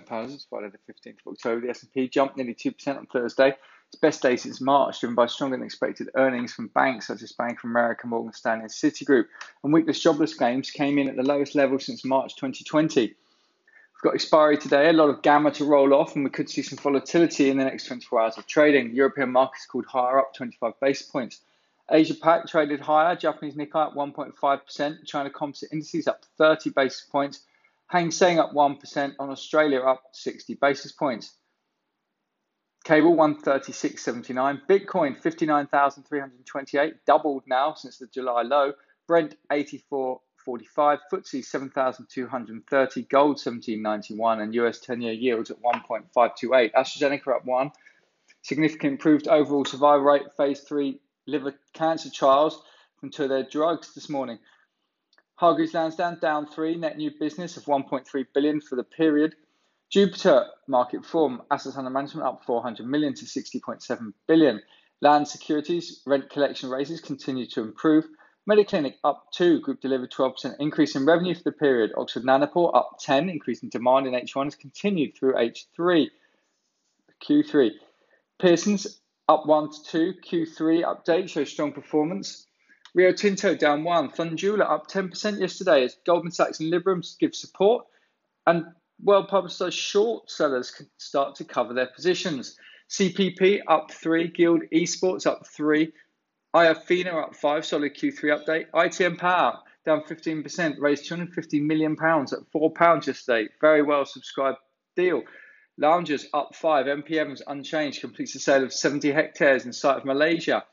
Powers, Friday the 15th of October. The S&P jumped nearly 2% on Thursday. Its best day since March, driven by stronger than expected earnings from banks such as Bank of America, Morgan Stanley, and Citigroup. And weekless jobless claims came in at the lowest level since March 2020. We've got expiry today, a lot of gamma to roll off, and we could see some volatility in the next 24 hours of trading. European markets called higher up 25 basis points. Asia Pac traded higher, Japanese Nikkei up 1.5%, China composite indices up 30 basis points, Hang Seng up 1% on Australia up 60 basis points. Cable 136.79, Bitcoin 59,328, doubled now since the July low. Brent 84.45, FTSE 7,230, gold 1791, and US 10-year yields at 1.528. AstraZeneca up one. Significant improved overall survival rate, phase three liver cancer trials into their drugs this morning. Hargreaves Lansdown down three, net new business of 1.3 billion for the period. Jupiter market form assets under management up 400 million to 60.7 billion. Land securities rent collection raises continue to improve. Mediclinic up 2, group delivered 12% increase in revenue for the period. Oxford Nanopore up 10, increasing demand in H1 has continued through H3. Q3. Pearson's up 1 to 2. Q3 update shows strong performance. Rio Tinto down one. Thundula up 10% yesterday as Goldman Sachs and Liberum give support and well publicized short sellers can start to cover their positions. CPP up three, Guild Esports up three, Iofina up five, solid Q3 update. ITM Power down 15%, raised 250 million pounds at four pounds yesterday. Very well subscribed deal. Loungers up five, MPM's unchanged, completes the sale of 70 hectares in sight of Malaysia.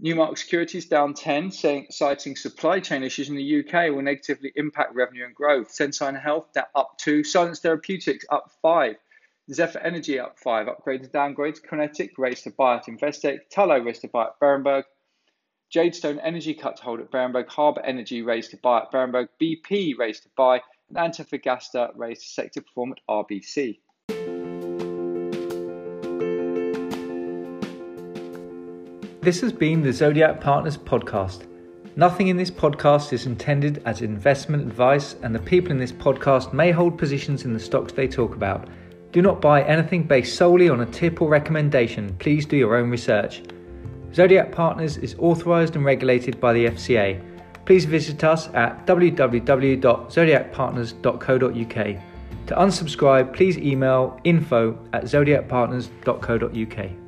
Newmark Securities down 10, saying, citing supply chain issues in the UK will negatively impact revenue and growth. Sensyne Health up 2, Silence Therapeutics up 5, Zephyr Energy up 5, upgrades and downgrades, Kinetic raised to buy at Investec, Tullow raised to buy at Berenberg, Jadestone Energy cut to hold at Berenberg, Harbour Energy raised to buy at Berenberg, BP raised to buy, and Antofagasta raised to sector perform at RBC. This has been the Zodiac Partners podcast. Nothing in this podcast is intended as investment advice, and the people in this podcast may hold positions in the stocks they talk about. Do not buy anything based solely on a tip or recommendation. Please do your own research. Zodiac Partners is authorized and regulated by the FCA. Please visit us at www.zodiacpartners.co.uk. To unsubscribe, please email info at zodiacpartners.co.uk.